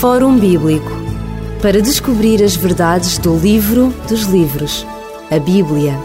Fórum Bíblico para descobrir as verdades do livro dos livros, a Bíblia.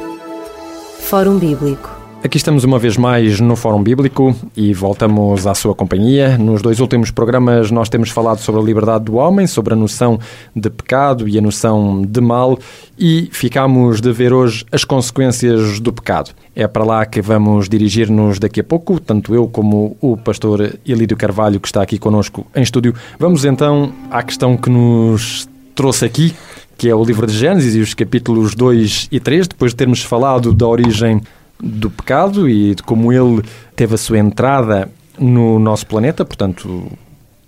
Fórum Bíblico. Aqui estamos uma vez mais no Fórum Bíblico e voltamos à sua companhia. Nos dois últimos programas nós temos falado sobre a liberdade do homem, sobre a noção de pecado e a noção de mal e ficamos de ver hoje as consequências do pecado. É para lá que vamos dirigir-nos daqui a pouco, tanto eu como o pastor Elídio Carvalho que está aqui conosco em estúdio. Vamos então à questão que nos trouxe aqui, que é o livro de Gênesis e os capítulos 2 e 3, depois de termos falado da origem do pecado e de como ele teve a sua entrada no nosso planeta, portanto,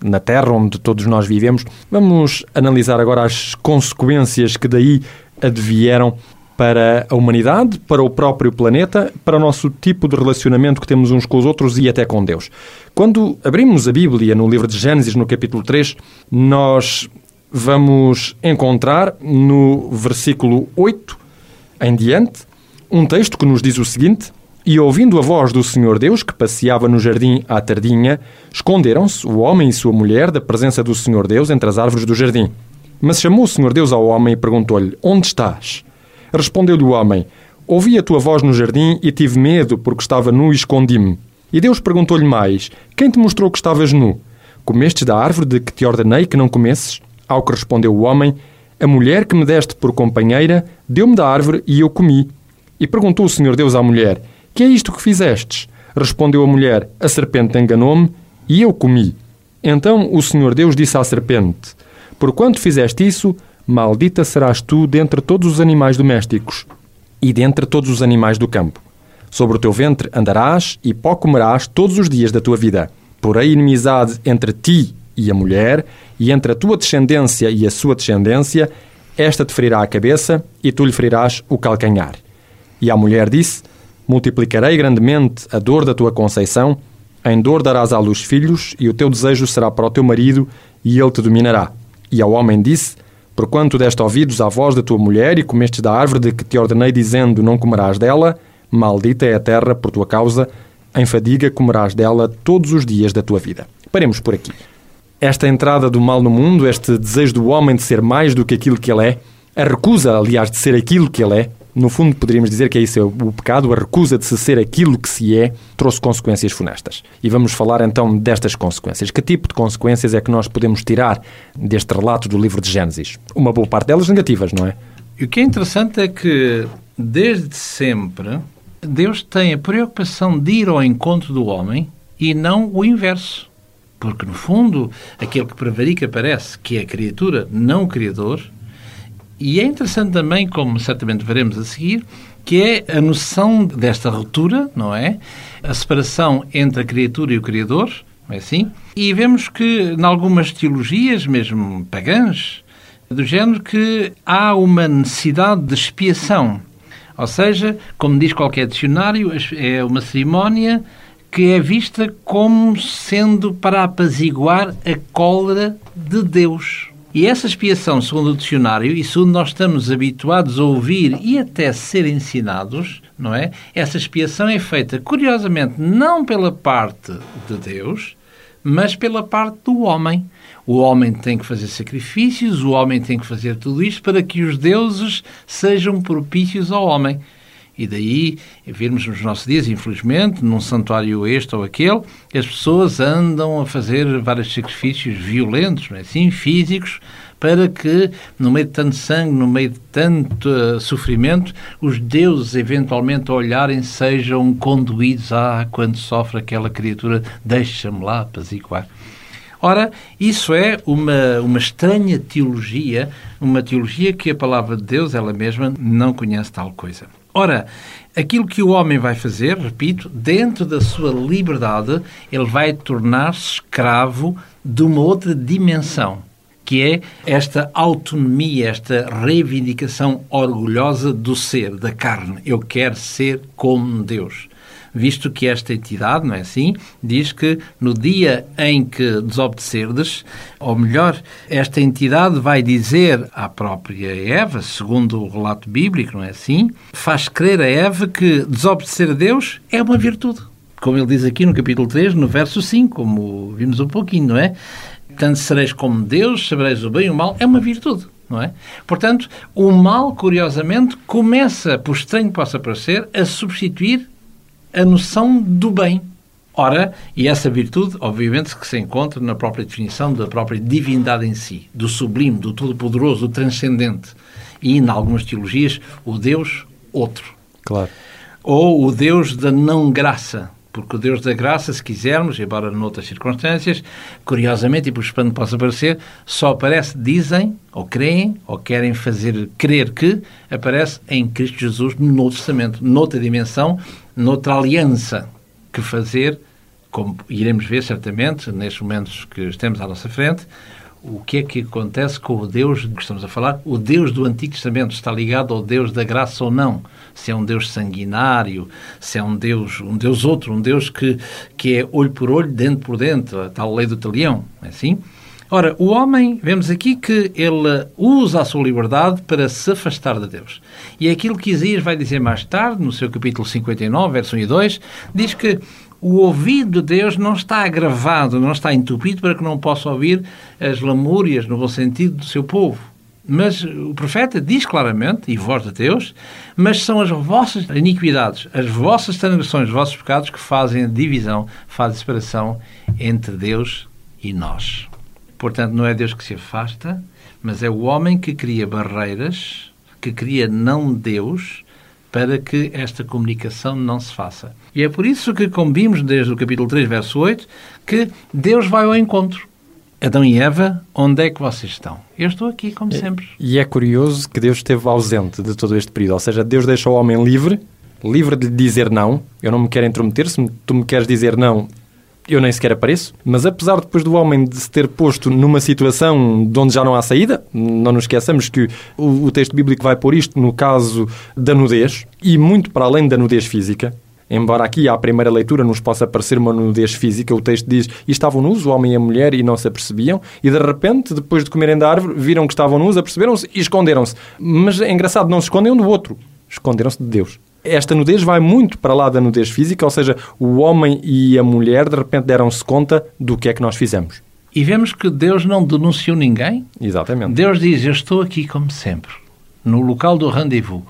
na Terra onde todos nós vivemos. Vamos analisar agora as consequências que daí advieram para a humanidade, para o próprio planeta, para o nosso tipo de relacionamento que temos uns com os outros e até com Deus. Quando abrimos a Bíblia no livro de Gênesis, no capítulo 3, nós vamos encontrar no versículo 8 em diante um texto que nos diz o seguinte: E ouvindo a voz do Senhor Deus, que passeava no jardim à tardinha, esconderam-se o homem e sua mulher da presença do Senhor Deus entre as árvores do jardim. Mas chamou o Senhor Deus ao homem e perguntou-lhe: Onde estás? Respondeu-lhe o homem: Ouvi a tua voz no jardim e tive medo, porque estava nu e escondi-me. E Deus perguntou-lhe mais: Quem te mostrou que estavas nu? Comestes da árvore de que te ordenei que não comesses? Ao que respondeu o homem: A mulher que me deste por companheira deu-me da árvore e eu comi. E perguntou o Senhor Deus à mulher: Que é isto que fizestes? Respondeu a mulher: A serpente enganou-me e eu comi. Então o Senhor Deus disse à serpente: Porquanto fizeste isso, maldita serás tu dentre todos os animais domésticos e dentre todos os animais do campo. Sobre o teu ventre andarás e pó comerás todos os dias da tua vida. Porém, inimizade entre ti e a mulher, e entre a tua descendência e a sua descendência, esta te ferirá a cabeça e tu lhe ferirás o calcanhar. E a mulher disse: Multiplicarei grandemente a dor da tua conceição, em dor darás à luz filhos, e o teu desejo será para o teu marido, e ele te dominará. E ao homem disse: Porquanto deste ouvidos à voz da tua mulher, e comestes da árvore de que te ordenei, dizendo: Não comerás dela, maldita é a terra por tua causa, em fadiga comerás dela todos os dias da tua vida. Paremos por aqui. Esta entrada do mal no mundo, este desejo do homem de ser mais do que aquilo que ele é, a recusa, aliás, de ser aquilo que ele é, no fundo, poderíamos dizer que é isso, é o pecado, a recusa de se ser aquilo que se é, trouxe consequências funestas. E vamos falar então destas consequências. Que tipo de consequências é que nós podemos tirar deste relato do livro de Gênesis? Uma boa parte delas negativas, não é? E o que é interessante é que, desde sempre, Deus tem a preocupação de ir ao encontro do homem e não o inverso. Porque, no fundo, aquele que prevarica parece que é a criatura, não o Criador, e é interessante também, como certamente veremos a seguir, que é a noção desta ruptura, não é? A separação entre a criatura e o Criador, não é assim? E vemos que, em algumas teologias, mesmo pagãs, do género que há uma necessidade de expiação. Ou seja, como diz qualquer dicionário, é uma cerimónia que é vista como sendo para apaziguar a cólera de Deus. E essa expiação, segundo o dicionário, e segundo nós estamos habituados a ouvir e até ser ensinados, não é? Essa expiação é feita, curiosamente, não pela parte de Deus, mas pela parte do homem. O homem tem que fazer sacrifícios, o homem tem que fazer tudo isto para que os deuses sejam propícios ao homem. E daí virmos nos nossos dias, infelizmente, num santuário este ou aquele, as pessoas andam a fazer vários sacrifícios violentos, não é assim, físicos, para que, no meio de tanto sangue, no meio de tanto uh, sofrimento, os deuses, eventualmente, a olharem, sejam conduídos a, quando sofre aquela criatura, deixa-me lá apaziguar. Ora, isso é uma, uma estranha teologia, uma teologia que a palavra de Deus, ela mesma, não conhece tal coisa. Ora, aquilo que o homem vai fazer, repito, dentro da sua liberdade, ele vai tornar-se escravo de uma outra dimensão, que é esta autonomia, esta reivindicação orgulhosa do ser, da carne. Eu quero ser como Deus visto que esta entidade, não é assim, diz que no dia em que desobedecerdes, ou melhor, esta entidade vai dizer à própria Eva, segundo o relato bíblico, não é assim, faz crer a Eva que desobedecer a Deus é uma virtude. Como ele diz aqui no capítulo 3, no verso 5, como vimos um pouquinho, não é? Tanto sereis como Deus, sabereis o bem e o mal, é uma virtude. Não é? Portanto, o mal, curiosamente, começa, por estranho que possa parecer, a substituir a noção do bem. Ora, e essa virtude, obviamente, que se encontra na própria definição da própria divindade em si, do sublime, do todo-poderoso, do transcendente. E, em algumas teologias, o Deus outro. Claro. Ou o Deus da não-graça, porque o Deus da graça, se quisermos, embora noutras circunstâncias, curiosamente, e por espanto possa parecer, só aparece, dizem, ou creem, ou querem fazer crer que, aparece em Cristo Jesus no Novo Testamento, noutra dimensão, noutra aliança que fazer, como iremos ver certamente, nestes momentos que estamos à nossa frente, o que é que acontece com o Deus que estamos a falar? O Deus do Antigo Testamento está ligado ao Deus da graça ou não? Se é um Deus sanguinário, se é um Deus, um Deus outro, um Deus que, que é olho por olho, dente por dente, a tal lei do talião, é assim? Ora, o homem, vemos aqui que ele usa a sua liberdade para se afastar de Deus. E é aquilo que Isaías vai dizer mais tarde, no seu capítulo 59, verso 1 e 2, diz que o ouvido de Deus não está agravado, não está entupido para que não possa ouvir as lamúrias, no bom sentido, do seu povo. Mas o profeta diz claramente, e voz de Deus, mas são as vossas iniquidades, as vossas transgressões, os vossos pecados que fazem a divisão, fazem a separação entre Deus e nós. Portanto, não é Deus que se afasta, mas é o homem que cria barreiras, que cria não Deus, para que esta comunicação não se faça. E é por isso que, como vimos desde o capítulo 3, verso 8, que Deus vai ao encontro. Adão e Eva, onde é que vocês estão? Eu estou aqui, como sempre. E é curioso que Deus esteve ausente de todo este período. Ou seja, Deus deixa o homem livre, livre de dizer não. Eu não me quero intrometer. Se tu me queres dizer não, eu nem sequer apareço, mas apesar depois do homem de se ter posto numa situação de onde já não há saída, não nos esqueçamos que o, o texto bíblico vai pôr isto no caso da nudez, e muito para além da nudez física, Embora aqui à primeira leitura nos possa parecer uma nudez física, o texto diz e estavam nus, o homem e a mulher, e não se apercebiam, e de repente, depois de comerem da árvore, viram que estavam nus, aperceberam-se e esconderam-se. Mas é engraçado, não se escondem um do outro, esconderam-se de Deus. Esta nudez vai muito para lá da nudez física, ou seja, o homem e a mulher de repente deram-se conta do que é que nós fizemos. E vemos que Deus não denunciou ninguém. Exatamente. Deus diz: Eu estou aqui como sempre, no local do rendezvous,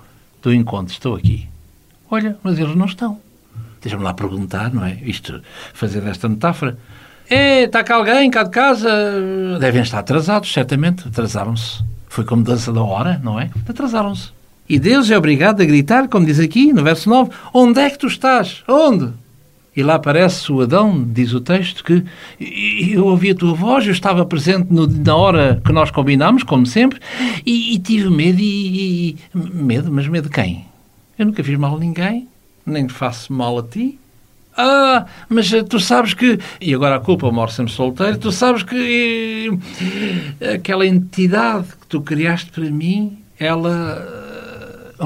do encontro, estou aqui. Olha, mas eles não estão. Deixa-me lá perguntar, não é? Isto, fazer esta metáfora. É, está cá alguém, cá de casa. Devem estar atrasados, certamente. Atrasaram-se. Foi como dança da hora, não é? Atrasaram-se. E Deus é obrigado a gritar, como diz aqui no verso 9: Onde é que tu estás? Onde? E lá aparece o Adão, diz o texto, que eu ouvi a tua voz, eu estava presente no, na hora que nós combinámos, como sempre, e, e tive medo e, e, Medo? Mas medo de quem? Eu nunca fiz mal a ninguém, nem faço mal a ti. Ah, mas tu sabes que. E agora a culpa mora sempre solteiro. Tu sabes que. Aquela entidade que tu criaste para mim, ela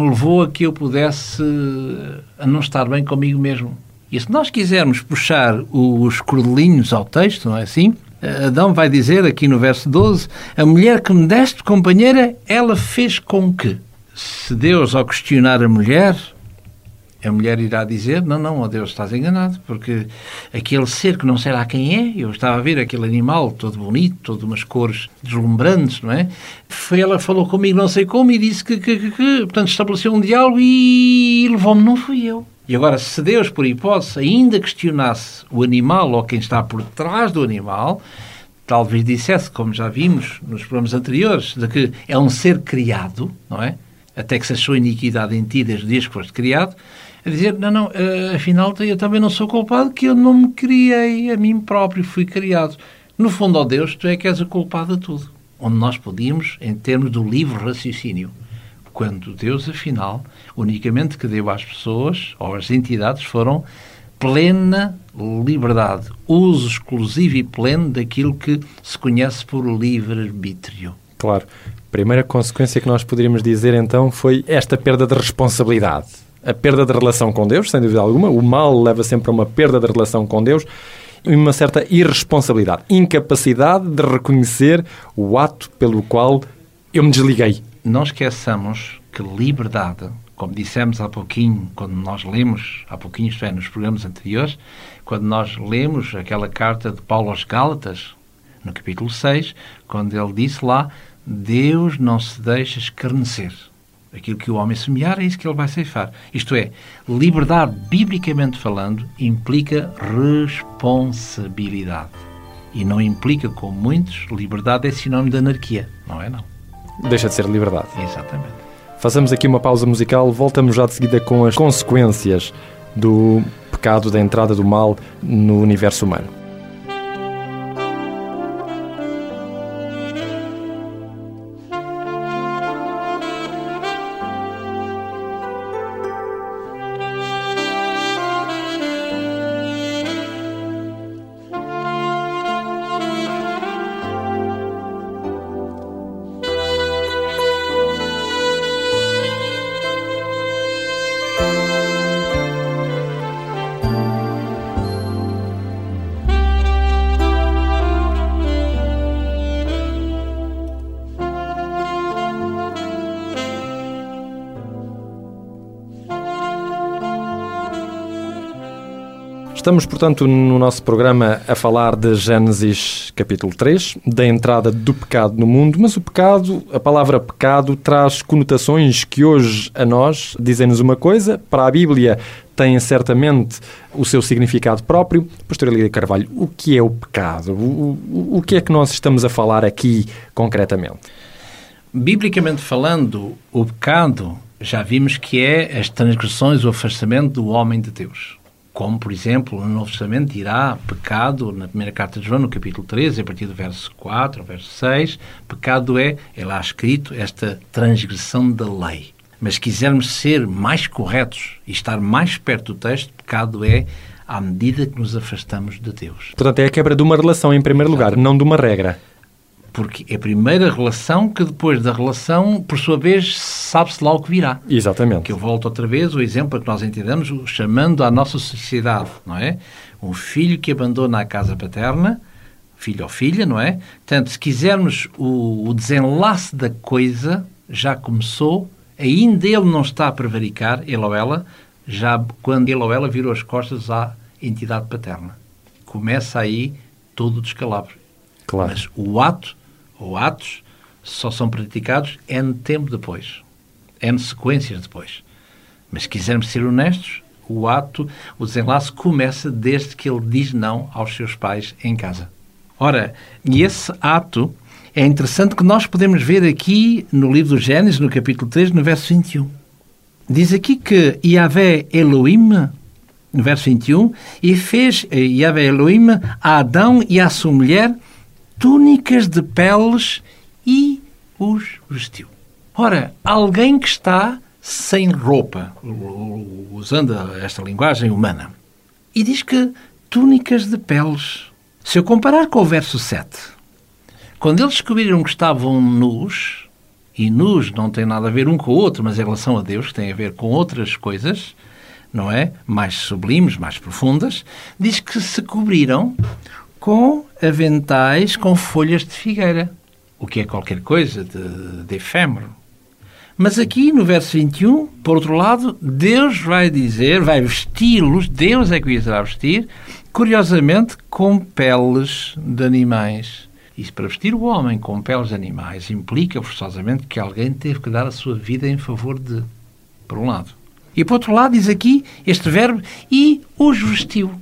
levou a que eu pudesse a não estar bem comigo mesmo. E se nós quisermos puxar os cordelinhos ao texto, não é assim? Adão vai dizer aqui no verso 12: A mulher que me deste companheira, ela fez com que? Se Deus, ao questionar a mulher, a mulher irá dizer: Não, não, ó Deus, estás enganado, porque aquele ser que não sei lá quem é, eu estava a ver aquele animal todo bonito, todo umas cores deslumbrantes, não é? Foi ela falou comigo, não sei como, e disse que, que, que, que portanto, estabeleceu um diálogo e levou-me, não fui eu. E agora, se Deus, por hipótese, ainda questionasse o animal ou quem está por trás do animal, talvez dissesse, como já vimos nos programas anteriores, de que é um ser criado, não é? Até que se achou iniquidade em ti desde o dia que foste criado, a dizer, não, não, uh, afinal eu também não sou culpado que eu não me criei a mim próprio, fui criado. No fundo, ó Deus, tu é que és o culpado de tudo. Onde nós podíamos, em termos do livre raciocínio, quando Deus, afinal, unicamente que deu às pessoas ou às entidades foram plena liberdade, uso exclusivo e pleno daquilo que se conhece por livre-arbítrio. Claro. Primeira consequência que nós poderíamos dizer então foi esta perda de responsabilidade a perda de relação com Deus, sem dúvida alguma. O mal leva sempre a uma perda de relação com Deus e uma certa irresponsabilidade, incapacidade de reconhecer o ato pelo qual eu me desliguei. Não esqueçamos que liberdade, como dissemos há pouquinho, quando nós lemos, há pouquinho, isto é, nos programas anteriores, quando nós lemos aquela carta de Paulo aos Gálatas, no capítulo 6, quando ele disse lá: Deus não se deixa escarnecer. Aquilo que o homem semear é isso que ele vai ceifar. Isto é, liberdade, biblicamente falando, implica responsabilidade. E não implica, como muitos, liberdade é sinónimo de anarquia. Não é, não. Deixa de ser liberdade. Exatamente. Façamos aqui uma pausa musical, voltamos já de seguida com as consequências do pecado, da entrada do mal no universo humano. Estamos, portanto, no nosso programa a falar de Gênesis capítulo 3, da entrada do pecado no mundo, mas o pecado, a palavra pecado, traz conotações que hoje a nós dizem-nos uma coisa, para a Bíblia tem certamente o seu significado próprio. Pastor Elida Carvalho, o que é o pecado? O, o, o que é que nós estamos a falar aqui concretamente? Biblicamente falando, o pecado já vimos que é as transgressões, o afastamento do homem de Deus como, por exemplo, no Novo Testamento dirá pecado, na primeira carta de João, no capítulo 13, a partir do verso 4 ao verso 6, pecado é, é lá escrito, esta transgressão da lei. Mas se quisermos ser mais corretos e estar mais perto do texto, pecado é à medida que nos afastamos de Deus. Portanto, é a quebra de uma relação em primeiro lugar, não de uma regra porque é a primeira relação que depois da relação, por sua vez, sabe-se lá o que virá. Exatamente. Que eu volto outra vez o exemplo que nós entendemos, chamando à nossa sociedade, não é? Um filho que abandona a casa paterna, filho ou filha, não é? Portanto, se quisermos o, o desenlace da coisa, já começou, ainda ele não está a prevaricar, ele ou ela, já quando ele ou ela virou as costas à entidade paterna. Começa aí todo o descalabro. Claro. Mas o ato ou atos só são praticados N tempo depois, N sequências depois. Mas se quisermos ser honestos, o ato, o desenlace começa desde que ele diz não aos seus pais em casa. Ora, e esse ato é interessante que nós podemos ver aqui no livro do Gênesis, no capítulo 3, no verso 21. Diz aqui que Yahvé Elohim, no verso 21, e fez eh, Yahvé Elohim a Adão e à sua mulher túnicas de peles e os vestiu. Ora, alguém que está sem roupa, usando esta linguagem humana, e diz que túnicas de peles. Se eu comparar com o verso 7, quando eles descobriram que estavam nus, e nus não tem nada a ver um com o outro, mas em relação a Deus, tem a ver com outras coisas, não é? Mais sublimes, mais profundas, diz que se cobriram com aventais com folhas de figueira, o que é qualquer coisa de, de efêmero. Mas aqui no verso 21, por outro lado, Deus vai dizer, vai vesti-los, Deus é que os irá vestir, curiosamente, com peles de animais. Isso para vestir o homem com peles de animais implica forçosamente que alguém teve que dar a sua vida em favor de, por um lado. E por outro lado, diz aqui este verbo, e os vestiu.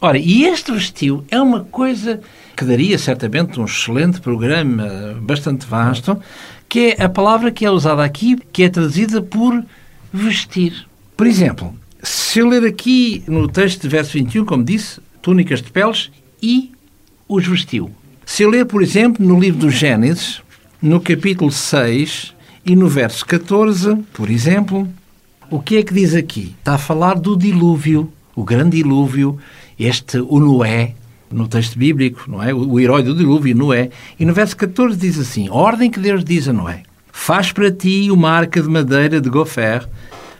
Ora, e este vestiu é uma coisa que daria certamente um excelente programa, bastante vasto, que é a palavra que é usada aqui, que é traduzida por vestir. Por exemplo, se eu ler aqui no texto de verso 21, como disse, túnicas de peles e os vestiu. Se eu ler, por exemplo, no livro do Gênesis, no capítulo 6 e no verso 14, por exemplo, o que é que diz aqui? Está a falar do dilúvio, o grande dilúvio, este, o Noé, no texto bíblico, não é? O, herói do dilúvio, Noé. E no verso 14 diz assim: a ordem que Deus diz a Noé: Faz para ti uma arca de madeira de gofer,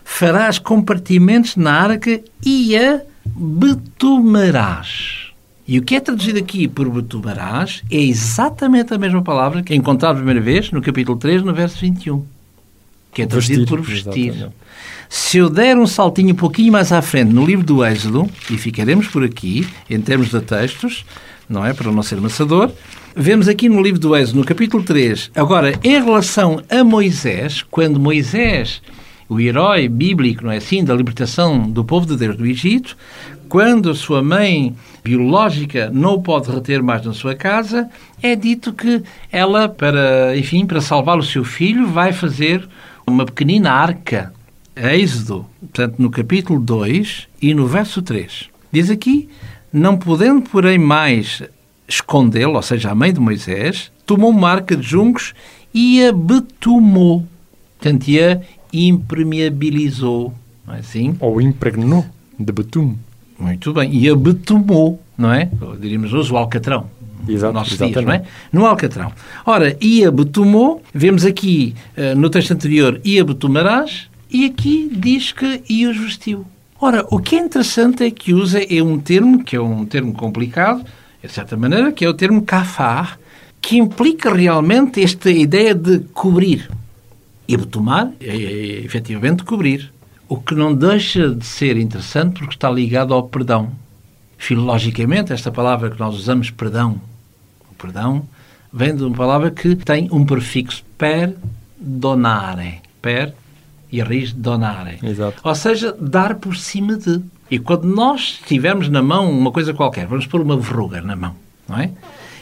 farás compartimentos na arca e a betumarás. E o que é traduzido aqui por betumarás é exatamente a mesma palavra que encontrada a primeira vez no capítulo 3, no verso 21. Que é traduzido vestir, por vestir. Exatamente. Se eu der um saltinho um pouquinho mais à frente no livro do Êxodo, e ficaremos por aqui, em termos de textos, não é? Para não ser maçador, Vemos aqui no livro do Êxodo, no capítulo 3, agora, em relação a Moisés, quando Moisés, o herói bíblico, não é assim, da libertação do povo de Deus do Egito, quando a sua mãe biológica não o pode reter mais na sua casa, é dito que ela, para, enfim, para salvar o seu filho, vai fazer uma pequenina arca. Êxodo, portanto, no capítulo 2 e no verso 3. Diz aqui, não podendo, porém, mais escondê-lo, ou seja, a mãe de Moisés, tomou uma arca de juncos e a betumou. Portanto, e a impermeabilizou. Não é assim? Ou impregnou de betume. Muito bem. E a betumou, não é? Diríamos hoje o alcatrão. Exato, nossos dias, não é? No alcatrão. Ora, e a betumou, vemos aqui uh, no texto anterior, e a betumarás, e aqui diz que e os vestiu. Ora, o que é interessante é que usa é um termo, que é um termo complicado, de certa maneira, que é o termo kafar, que implica realmente esta ideia de cobrir. E betumar é, é efetivamente cobrir. O que não deixa de ser interessante porque está ligado ao perdão. Filologicamente, esta palavra que nós usamos, perdão, perdão, vem de uma palavra que tem um prefixo perdonare. Per e raiz donare. Exato. Ou seja, dar por cima de. E quando nós tivermos na mão uma coisa qualquer, vamos pôr uma verruga na mão, não é?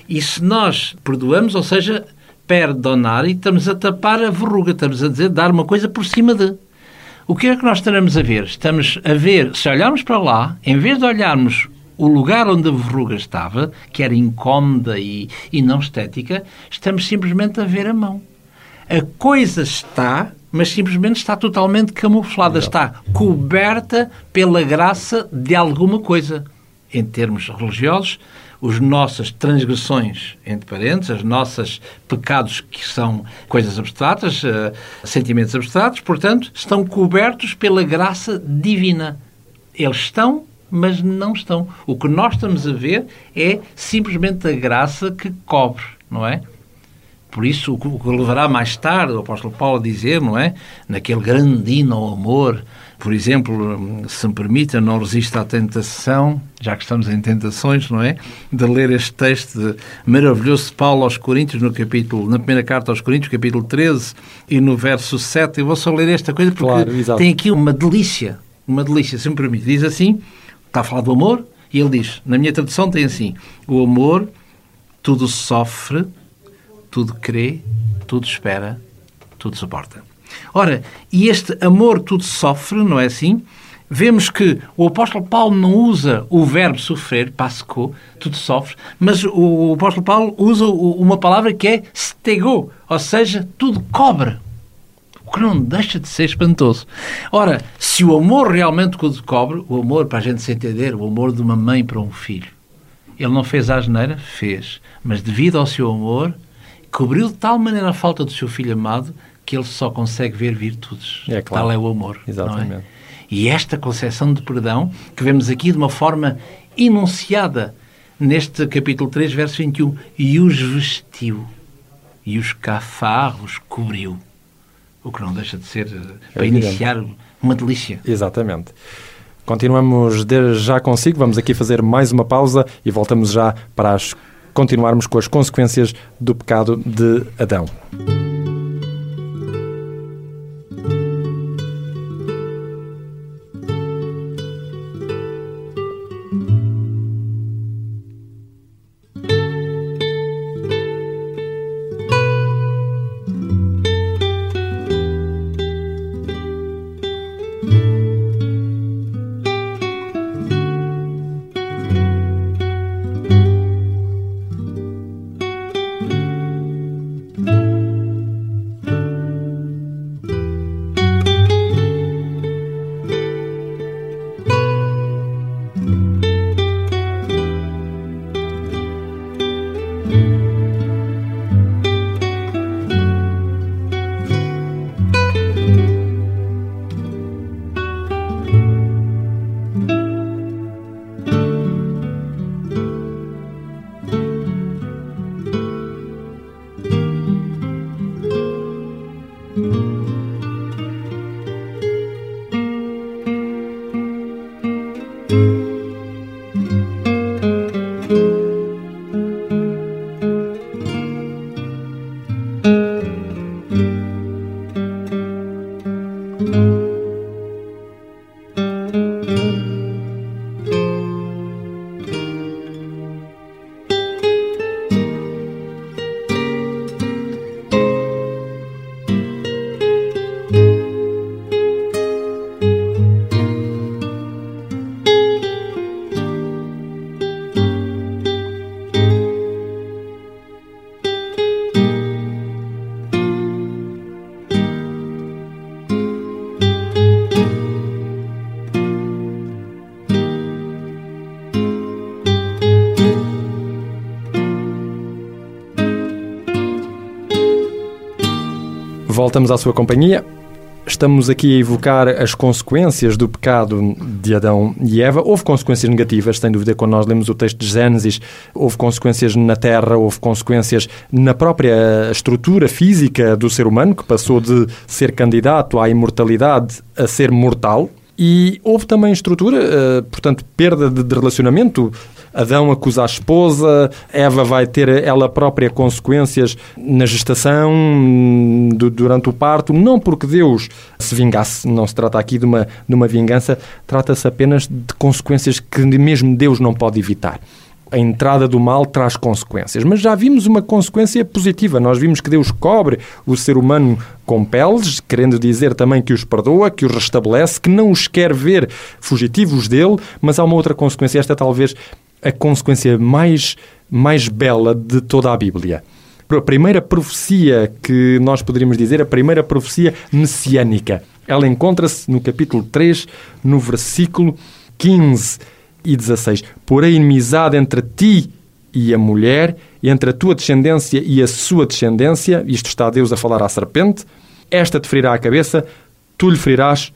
E se nós perdoamos, ou seja, perdonare, estamos a tapar a verruga, estamos a dizer dar uma coisa por cima de. O que é que nós estaremos a ver? Estamos a ver, se olharmos para lá, em vez de olharmos o lugar onde a verruga estava, que era incómoda e, e não estética, estamos simplesmente a ver a mão. A coisa está, mas simplesmente está totalmente camuflada, está coberta pela graça de alguma coisa. Em termos religiosos, as nossas transgressões, entre parentes, os nossos pecados que são coisas abstratas, uh, sentimentos abstratos, portanto, estão cobertos pela graça divina. Eles estão, mas não estão. O que nós estamos a ver é simplesmente a graça que cobre, não é? Por isso, o que levará mais tarde o apóstolo Paulo a dizer, não é? Naquele grande hino ao amor, por exemplo, se me permita, não resista à tentação, já que estamos em tentações, não é? De ler este texto de maravilhoso de Paulo aos Coríntios, no capítulo, na primeira carta aos Coríntios, capítulo 13, e no verso 7. Eu vou só ler esta coisa porque claro, tem aqui uma delícia, uma delícia, se me permite. Diz assim, está a falar do amor, e ele diz, na minha tradução tem assim, o amor tudo sofre, tudo crê, tudo espera, tudo suporta. Ora, e este amor tudo sofre, não é assim? Vemos que o apóstolo Paulo não usa o verbo sofrer, pasco, tudo sofre, mas o apóstolo Paulo usa uma palavra que é stego, ou seja, tudo cobre. O que não deixa de ser espantoso. Ora, se o amor realmente tudo cobre, o amor, para a gente se entender, o amor de uma mãe para um filho, ele não fez a asneira? Fez. Mas devido ao seu amor, cobriu de tal maneira a falta do seu filho amado que ele só consegue ver virtudes. É claro. Tal é o amor. Exatamente. É? E esta concepção de perdão, que vemos aqui de uma forma enunciada neste capítulo 3, verso 21, e os vestiu, e os cafarros cobriu. O que não deixa de ser, eh, é para iniciar, uma delícia. Exatamente. Continuamos desde já consigo, vamos aqui fazer mais uma pausa e voltamos já para as continuarmos com as consequências do pecado de Adão. Voltamos à sua companhia. Estamos aqui a evocar as consequências do pecado de Adão e Eva. Houve consequências negativas, sem dúvida, quando nós lemos o texto de Gênesis. Houve consequências na terra, houve consequências na própria estrutura física do ser humano, que passou de ser candidato à imortalidade a ser mortal. E houve também estrutura, eh, portanto, perda de relacionamento. Adão acusa a esposa, Eva vai ter ela própria consequências na gestação, durante o parto, não porque Deus se vingasse, não se trata aqui de uma, de uma vingança, trata-se apenas de consequências que mesmo Deus não pode evitar a entrada do mal traz consequências. Mas já vimos uma consequência positiva. Nós vimos que Deus cobre o ser humano com peles, querendo dizer também que os perdoa, que os restabelece, que não os quer ver fugitivos dele, mas há uma outra consequência. Esta talvez a consequência mais, mais bela de toda a Bíblia. A primeira profecia que nós poderíamos dizer, a primeira profecia messiânica. Ela encontra-se no capítulo 3, no versículo 15 e 16. Porém, inimizade entre ti e a mulher, entre a tua descendência e a sua descendência, isto está Deus a falar à serpente, esta te ferirá a cabeça, tu lhe ferirás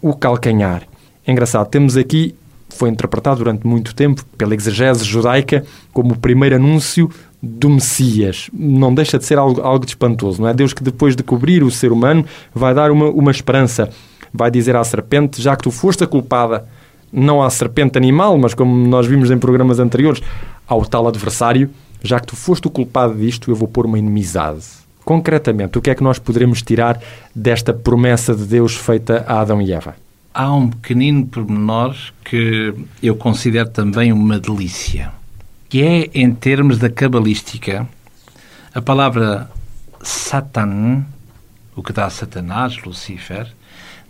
o calcanhar. É engraçado, temos aqui, foi interpretado durante muito tempo pela exegese judaica como o primeiro anúncio do Messias. Não deixa de ser algo, algo de espantoso, não é? Deus que depois de cobrir o ser humano vai dar uma, uma esperança. Vai dizer à serpente, já que tu foste a culpada não à serpente animal, mas como nós vimos em programas anteriores, ao tal adversário, já que tu foste o culpado disto, eu vou pôr uma inimizade. Concretamente, o que é que nós poderemos tirar desta promessa de Deus feita a Adão e Eva? Há um pequenino pormenor que eu considero também uma delícia, que é, em termos da cabalística, a palavra Satan, o que dá Satanás, Lucifer,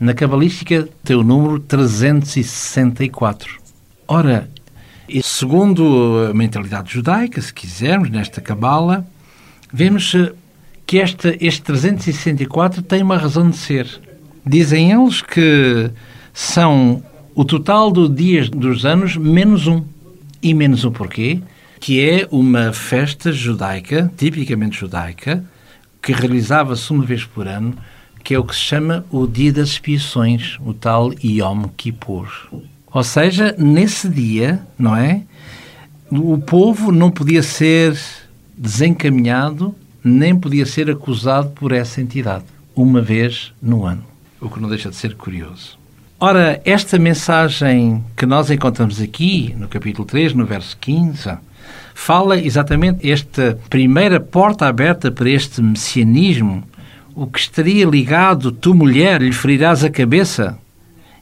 na cabalística tem o número 364. Ora, segundo a mentalidade judaica, se quisermos, nesta cabala, vemos que esta, este 364 tem uma razão de ser. Dizem eles que são o total dos dias dos anos menos um. E menos um porquê? Que é uma festa judaica, tipicamente judaica, que realizava-se uma vez por ano, que é o que se chama o Dia das Expiações, o tal Yom Kippur. Ou seja, nesse dia, não é? O povo não podia ser desencaminhado, nem podia ser acusado por essa entidade, uma vez no ano. O que não deixa de ser curioso. Ora, esta mensagem que nós encontramos aqui, no capítulo 3, no verso 15, fala exatamente esta primeira porta aberta para este messianismo o que estaria ligado, tu mulher, lhe ferirás a cabeça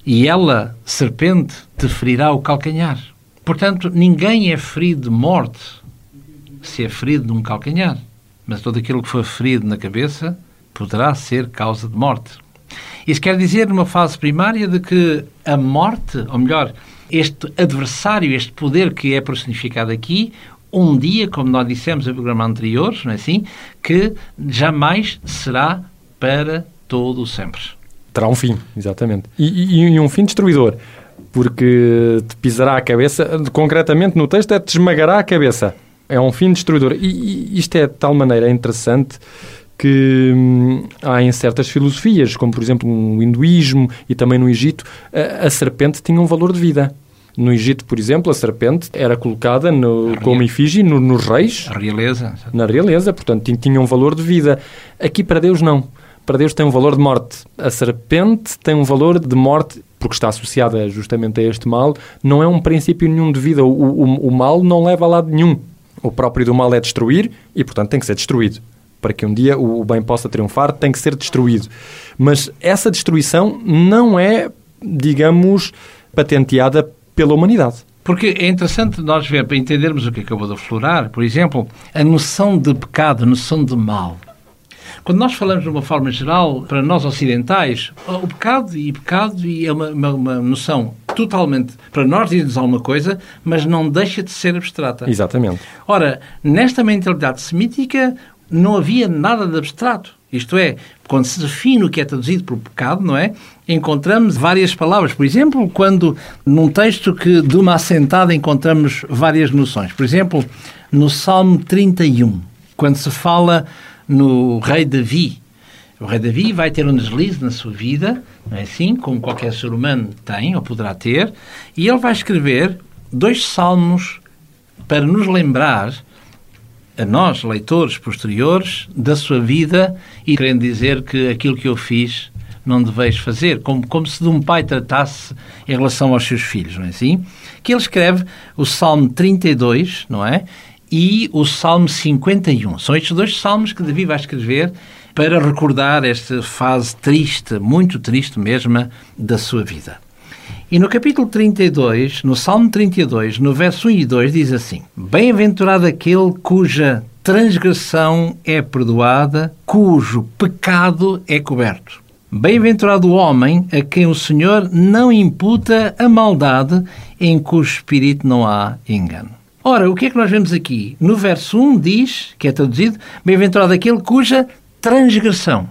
e ela, serpente, te ferirá o calcanhar. Portanto, ninguém é ferido de morte se é ferido num calcanhar, mas todo aquilo que for ferido na cabeça poderá ser causa de morte. Isso quer dizer, numa fase primária, de que a morte, ou melhor, este adversário, este poder que é personificado aqui, um dia, como nós dissemos no programa anterior, não é assim? Que jamais será para todo o sempre. Terá um fim, exatamente. E, e, e um fim destruidor, porque te pisará a cabeça, concretamente no texto é te esmagará a cabeça. É um fim destruidor. E, e isto é de tal maneira interessante que hum, há em certas filosofias, como por exemplo no hinduísmo e também no Egito, a, a serpente tinha um valor de vida. No Egito, por exemplo, a serpente era colocada no, como efígie no, nos reis. A realeza. Na realeza, portanto, tinha um valor de vida. Aqui para Deus não. Para Deus tem um valor de morte. A serpente tem um valor de morte porque está associada justamente a este mal. Não é um princípio nenhum de vida. O, o, o mal não leva a lado nenhum. O próprio do mal é destruir e, portanto, tem que ser destruído. Para que um dia o bem possa triunfar, tem que ser destruído. Mas essa destruição não é, digamos, patenteada pela humanidade. Porque é interessante nós ver, para entendermos o que acabou de aflorar, por exemplo, a noção de pecado, a noção de mal. Quando nós falamos de uma forma geral, para nós ocidentais, o pecado e pecado é uma, uma, uma noção totalmente, para nós diz alguma coisa, mas não deixa de ser abstrata. Exatamente. Ora, nesta mentalidade semítica não havia nada de abstrato. Isto é, quando se define o que é traduzido por pecado, não é? Encontramos várias palavras. Por exemplo, quando num texto que de uma assentada encontramos várias noções. Por exemplo, no Salmo 31, quando se fala no rei Davi, O rei Davi vai ter um deslize na sua vida, não é assim? Como qualquer ser humano tem ou poderá ter, e ele vai escrever dois salmos para nos lembrar, a nós, leitores posteriores, da sua vida e querendo dizer que aquilo que eu fiz não deveis fazer, como, como se de um pai tratasse em relação aos seus filhos, não é assim? Que ele escreve o Salmo 32, não é? E o Salmo 51. São estes dois salmos que Davi vai escrever para recordar esta fase triste, muito triste mesmo, da sua vida. E no capítulo 32, no Salmo 32, no verso 1 e 2, diz assim: Bem-aventurado aquele cuja transgressão é perdoada, cujo pecado é coberto. Bem-aventurado o homem a quem o Senhor não imputa a maldade, em cujo espírito não há engano. Ora, o que é que nós vemos aqui? No verso 1 diz, que é traduzido, bem-aventurado aquele cuja transgressão.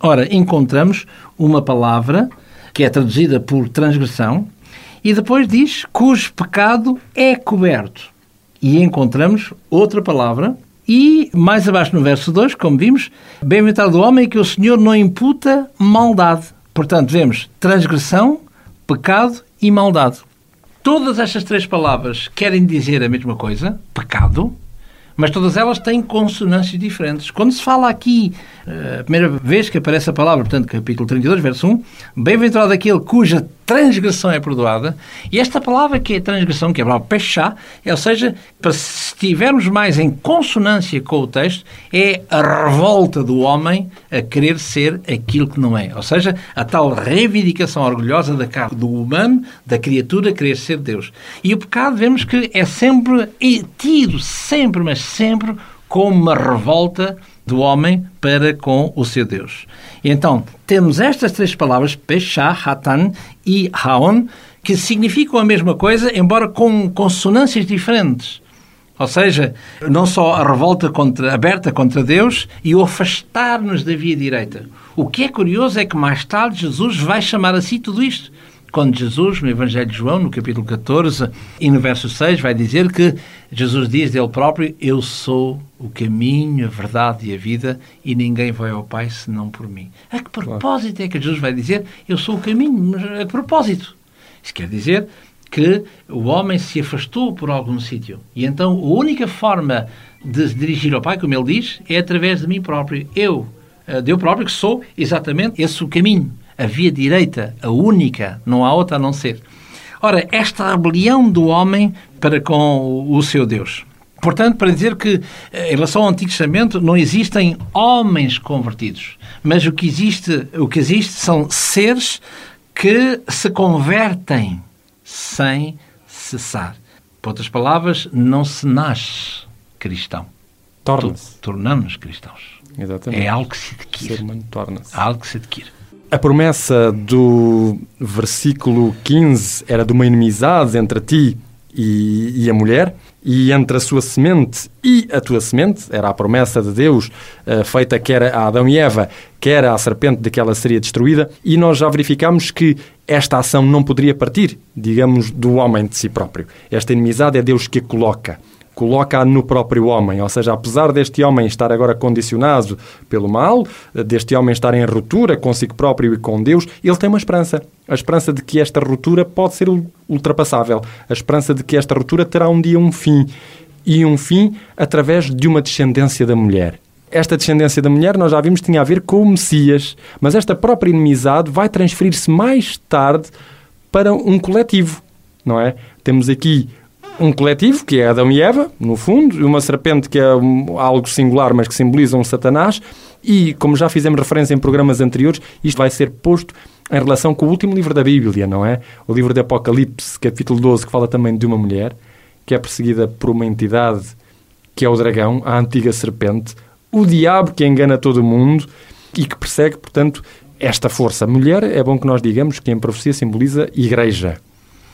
Ora, encontramos uma palavra que é traduzida por transgressão e depois diz cujo pecado é coberto. E encontramos outra palavra e mais abaixo no verso 2, como vimos, bem-aventurado o homem que o Senhor não imputa maldade. Portanto, vemos transgressão, pecado e maldade. Todas estas três palavras querem dizer a mesma coisa, pecado, mas todas elas têm consonâncias diferentes. Quando se fala aqui, eh, a primeira vez que aparece a palavra, portanto, capítulo 32, verso 1, bem-aventurado aquele cuja transgressão é perdoada, e esta palavra que é transgressão, que é a palavra pechá, ou seja, para se estivermos mais em consonância com o texto, é a revolta do homem a querer ser aquilo que não é. Ou seja, a tal reivindicação orgulhosa da carne do humano, da criatura, a querer ser Deus. E o pecado, vemos que é sempre tido, sempre, mas sempre, como uma revolta do homem para com o seu Deus. Então, temos estas três palavras, Peshá, Hatan e Haon, que significam a mesma coisa, embora com consonâncias diferentes. Ou seja, não só a revolta contra, aberta contra Deus e o afastar-nos da via direita. O que é curioso é que mais tarde Jesus vai chamar assim tudo isto quando Jesus, no Evangelho de João, no capítulo 14 e no verso 6, vai dizer que Jesus diz dele próprio: Eu sou o caminho, a verdade e a vida, e ninguém vai ao Pai senão por mim. A que propósito é que Jesus vai dizer: Eu sou o caminho? Mas a que propósito? Isso quer dizer que o homem se afastou por algum sítio. E então a única forma de se dirigir ao Pai, como ele diz, é através de mim próprio. Eu, eh, de eu próprio, que sou exatamente esse o caminho a via direita, a única, não há outra a não ser. Ora, esta rebelião do homem para com o seu Deus. Portanto, para dizer que, eh, em relação ao Antigo Testamento, não existem homens convertidos, mas o que existe, o que existe são seres que se convertem sem cessar. Por outras palavras, não se nasce cristão. Torna-se. Tornamos-nos cristãos. Exatamente. É algo que se adquire. O ser humano torna-se. Algo que se adquire. A promessa do versículo 15 era de uma inimizade entre ti e, e, a mulher, e entre a sua semente e a tua semente, era a promessa de Deus uh, feita quer a Adão e Eva, quer à serpente de que ela seria destruída, e nós já verificamos que esta ação não poderia partir, digamos, do homem de si próprio. Esta inimizade é Deus que a coloca coloca no próprio homem. Ou seja, apesar deste homem estar agora condicionado pelo mal, deste homem estar em ruptura consigo próprio e com Deus, ele tem uma esperança. A esperança de que esta ruptura pode ser ultrapassável. A esperança de que esta ruptura terá um dia um fim. E um fim através de uma descendência da mulher. Esta descendência da mulher, nós já vimos, tinha a ver com o Messias, mas esta própria inimizade vai transferir-se mais tarde para um coletivo, não é? Temos aqui um coletivo, que é Adão e Eva, no fundo, uma serpente que é algo singular, mas que simboliza um Satanás, e, como já fizemos referência em programas anteriores, isto vai ser posto em relação com o último livro da Bíblia, não é? O livro de Apocalipse, capítulo 12, que fala também de uma mulher que é perseguida por uma entidade que é o dragão, a antiga serpente, o diabo que engana todo o mundo e que persegue, portanto, esta força. Mulher, é bom que nós digamos que em profecia simboliza igreja.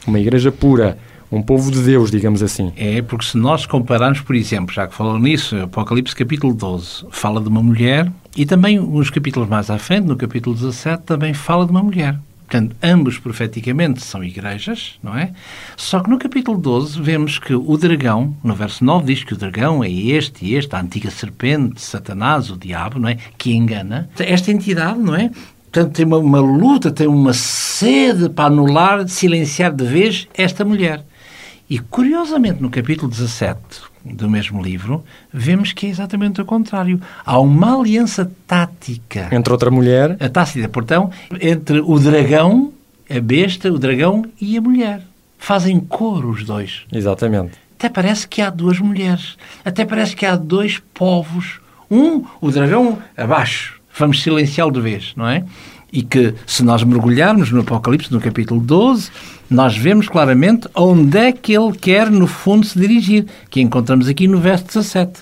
Uma igreja pura, um povo de Deus, digamos assim. É, porque se nós compararmos, por exemplo, já que falou nisso, Apocalipse capítulo 12 fala de uma mulher e também uns capítulos mais à frente, no capítulo 17, também fala de uma mulher. Portanto, ambos profeticamente são igrejas, não é? Só que no capítulo 12 vemos que o dragão, no verso 9 diz que o dragão é este e este, a antiga serpente, Satanás, o diabo, não é? Que engana. Esta entidade, não é? Portanto, tem uma, uma luta, tem uma sede para anular, silenciar de vez esta mulher. E, curiosamente, no capítulo 17 do mesmo livro, vemos que é exatamente o contrário. Há uma aliança tática. Entre outra mulher. A tácita, portanto, entre o dragão, a besta, o dragão e a mulher. Fazem coro os dois. Exatamente. Até parece que há duas mulheres. Até parece que há dois povos. Um, o dragão abaixo. Vamos silenciá-lo de vez, não é? E que, se nós mergulharmos no Apocalipse, no capítulo 12, nós vemos claramente onde é que ele quer, no fundo, se dirigir, que encontramos aqui no verso 17.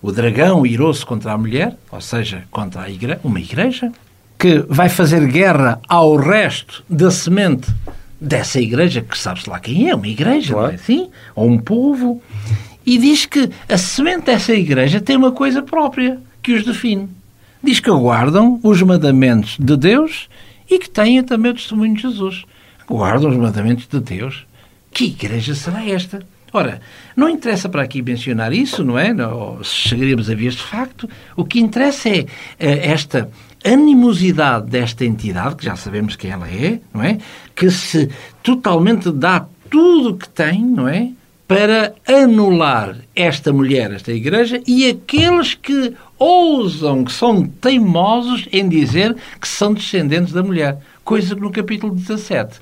O dragão irou-se contra a mulher, ou seja, contra a igre uma igreja, que vai fazer guerra ao resto da semente dessa igreja, que sabe-se lá quem é, uma igreja, claro. não é assim? Ou um povo. E diz que a semente dessa igreja tem uma coisa própria que os define. Diz que guardam os mandamentos de Deus e que têm também o testemunho de Jesus guardam os mandamentos de Deus. Que igreja será esta? Ora, não interessa para aqui mencionar isso, não é? Ou chegaremos a ver este facto. O que interessa é, é esta animosidade desta entidade, que já sabemos que ela é, não é? Que se totalmente dá tudo o que tem, não é? Para anular esta mulher, esta igreja, e aqueles que ousam, que são teimosos em dizer que são descendentes da mulher. Coisa que no capítulo 17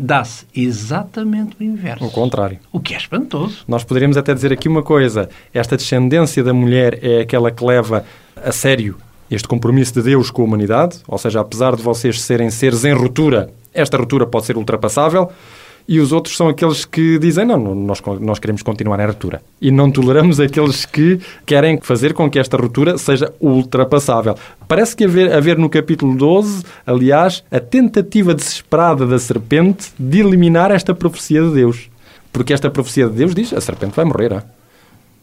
dá-se exatamente o inverso. O contrário. O que é espantoso. Nós poderíamos até dizer aqui uma coisa: esta descendência da mulher é aquela que leva a sério este compromisso de Deus com a humanidade, ou seja, apesar de vocês serem seres em ruptura, esta ruptura pode ser ultrapassável e os outros são aqueles que dizem não, nós, nós queremos continuar em ruptura. E não toleramos aqueles que querem fazer com que esta ruptura seja ultrapassável. Parece que haver, haver no capítulo 12, aliás, a tentativa desesperada da serpente de eliminar esta profecia de Deus. Porque esta profecia de Deus diz a serpente vai morrer.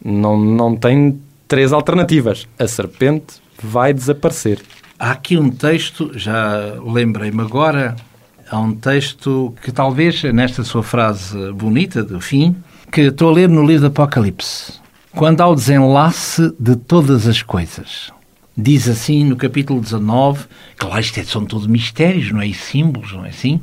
Não, não tem três alternativas. A serpente vai desaparecer. Há aqui um texto, já lembrei-me agora, há um texto que talvez, nesta sua frase bonita do fim, que estou a ler no livro do Apocalipse. Quando há o desenlace de todas as coisas. Diz assim no capítulo 19, claro, isto é, são todos mistérios, não é? E símbolos, não é assim?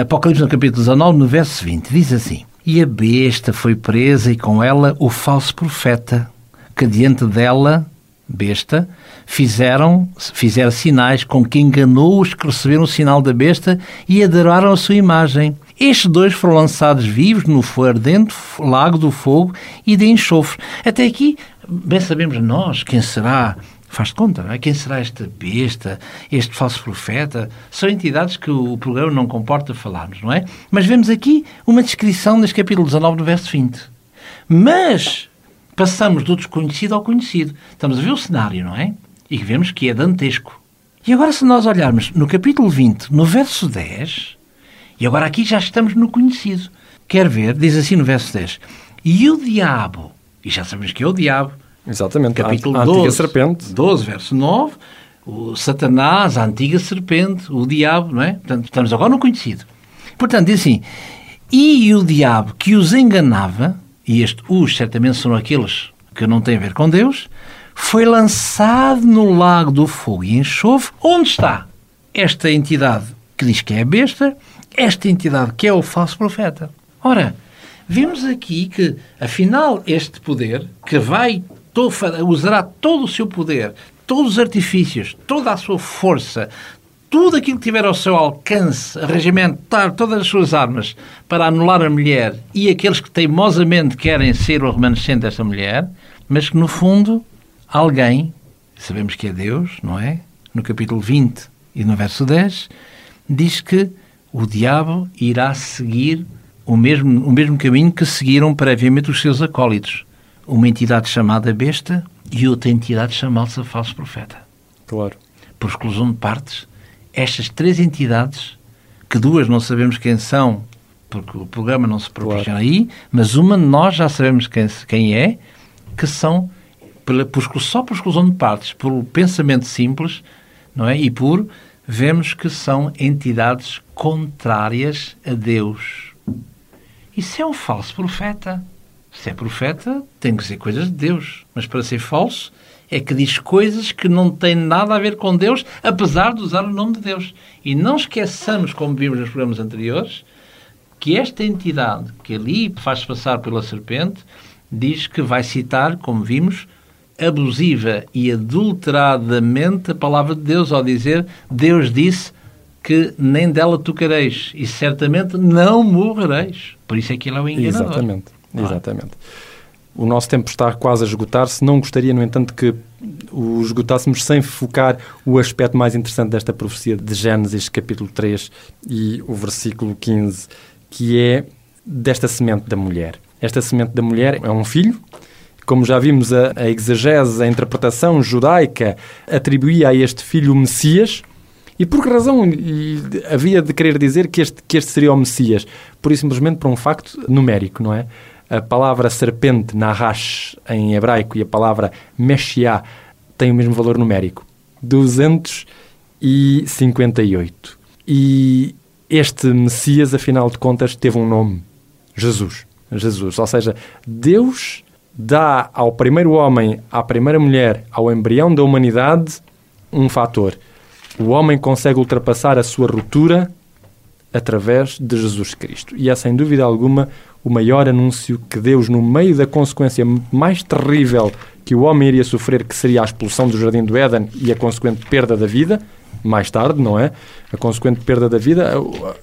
Apocalipse no capítulo 19, no verso 20, diz assim: E a besta foi presa e com ela o falso profeta, que diante dela besta, fizeram, fizeram sinais com que enganou os que receberam o sinal da besta e adoraram a sua imagem. Estes dois foram lançados vivos no ardente lago do fogo e de enxofre. Até aqui, bem sabemos nós quem será faz conta, não é? Quem será esta besta, este falso profeta? São entidades que o programa não comporta falarmos, não é? Mas vemos aqui uma descrição neste capítulo 19, no verso 20. Mas passamos do desconhecido ao conhecido. Estamos a ver o cenário, não é? E vemos que é dantesco. E agora, se nós olharmos no capítulo 20, no verso 10, e agora aqui já estamos no conhecido. Quer ver, diz assim no verso 10: E o diabo, e já sabemos que é o diabo. Exatamente, capítulo a, a 12, antiga serpente. 12, verso 9, o Satanás, a antiga serpente, o diabo, não é? Portanto, estamos agora no conhecido. Portanto, diz assim: E o diabo que os enganava e este os certamente são aqueles que não têm a ver com Deus, foi lançado no lago do fogo e enxofre, onde está esta entidade que diz que é besta, esta entidade que é o falso profeta. Ora, vemos aqui que, afinal, este poder, que vai, usará todo o seu poder, todos os artifícios, toda a sua força, tudo aquilo que tiver ao seu alcance regimentar todas as suas armas para anular a mulher e aqueles que teimosamente querem ser o remanescente dessa mulher, mas que no fundo alguém, sabemos que é Deus, não é? No capítulo 20 e no verso 10, diz que o diabo irá seguir o mesmo, o mesmo caminho que seguiram previamente os seus acólitos. Uma entidade chamada besta e outra entidade chamada falso profeta. Claro. Por exclusão de partes, estas três entidades, que duas não sabemos quem são, porque o programa não se proporciona claro. aí, mas uma nós já sabemos quem, quem é, que são, pela, por, só por exclusão de partes, por pensamento simples, não é? E por vemos que são entidades contrárias a Deus. Isso é um falso profeta. Se é profeta, tem que dizer coisas de Deus. Mas para ser falso, é que diz coisas que não têm nada a ver com Deus, apesar de usar o nome de Deus. E não esqueçamos, como vimos nos programas anteriores, que esta entidade que ali faz passar pela serpente diz que vai citar, como vimos, abusiva e adulteradamente a palavra de Deus ao dizer Deus disse que nem dela tocareis e certamente não morrereis. Por isso é que ele é o enganador. Exatamente, é? exatamente. O nosso tempo está quase a esgotar-se. Não gostaria, no entanto, que o esgotássemos sem focar o aspecto mais interessante desta profecia de Gênesis, capítulo 3 e o versículo 15, que é desta semente da mulher. Esta semente da mulher é um filho. Como já vimos, a, a exegese, a interpretação judaica atribuía a este filho o Messias. E por que razão havia de querer dizer que este, que este seria o Messias? Por isso, simplesmente por um facto numérico, não é? A palavra serpente, Nahash, em hebraico, e a palavra Meshia têm o mesmo valor numérico. 258. E este Messias, afinal de contas, teve um nome. Jesus. Jesus. Ou seja, Deus dá ao primeiro homem, à primeira mulher, ao embrião da humanidade, um fator. O homem consegue ultrapassar a sua ruptura através de Jesus Cristo. E é, sem dúvida alguma, o maior anúncio que Deus, no meio da consequência mais terrível que o homem iria sofrer, que seria a expulsão do Jardim do Éden e a consequente perda da vida, mais tarde, não é? A consequente perda da vida,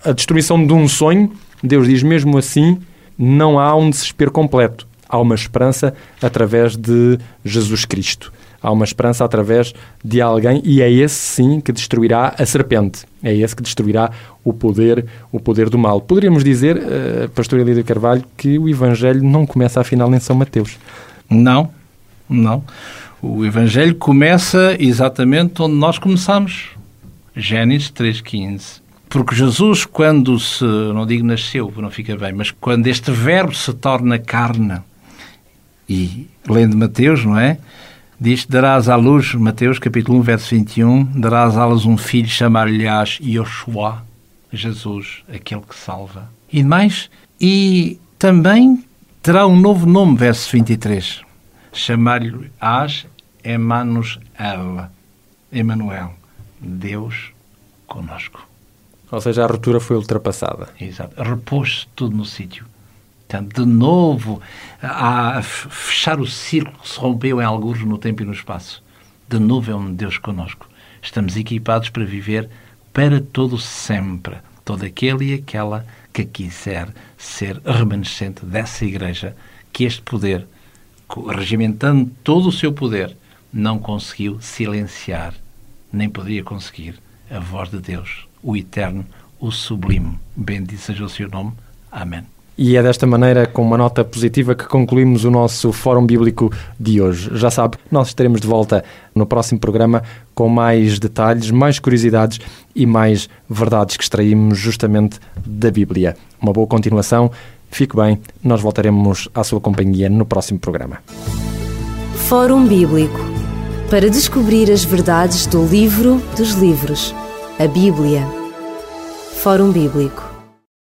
a destruição de um sonho, Deus diz mesmo assim, não há um desespero completo. Há uma esperança através de Jesus Cristo. Há uma esperança através de alguém e é esse sim que destruirá a serpente. É esse que destruirá o poder, o poder do mal. Poderíamos dizer, uh, pastor Elídio Carvalho, que o Evangelho não começa afinal em São Mateus. Não, não. O Evangelho começa exatamente onde nós começamos. Gênesis 3.15. Porque Jesus, quando se, não digo nasceu, não fica bem, mas quando este verbo se torna carne, e lendo Mateus, não é? Diz: Darás à luz, Mateus capítulo 1, verso 21, darás à luz um filho, chamar-lhe-ás Yoshua, Jesus, aquele que salva. E mais, e também terá um novo nome, verso 23, chamar-lhe-ás Emmanuel, Emmanuel, Deus conosco. Ou seja, a ruptura foi ultrapassada. Exato. Repôs tudo no sítio. De novo, a fechar o círculo que se rompeu em alguns no tempo e no espaço. De novo é um Deus conosco. Estamos equipados para viver para todo sempre. Todo aquele e aquela que quiser ser remanescente dessa igreja, que este poder, regimentando todo o seu poder, não conseguiu silenciar, nem poderia conseguir a voz de Deus, o eterno, o sublime. Bendito seja o seu nome. Amém. E é desta maneira, com uma nota positiva, que concluímos o nosso Fórum Bíblico de hoje. Já sabe, nós estaremos de volta no próximo programa com mais detalhes, mais curiosidades e mais verdades que extraímos justamente da Bíblia. Uma boa continuação, fique bem, nós voltaremos à sua companhia no próximo programa. Fórum Bíblico para descobrir as verdades do livro dos livros, a Bíblia. Fórum Bíblico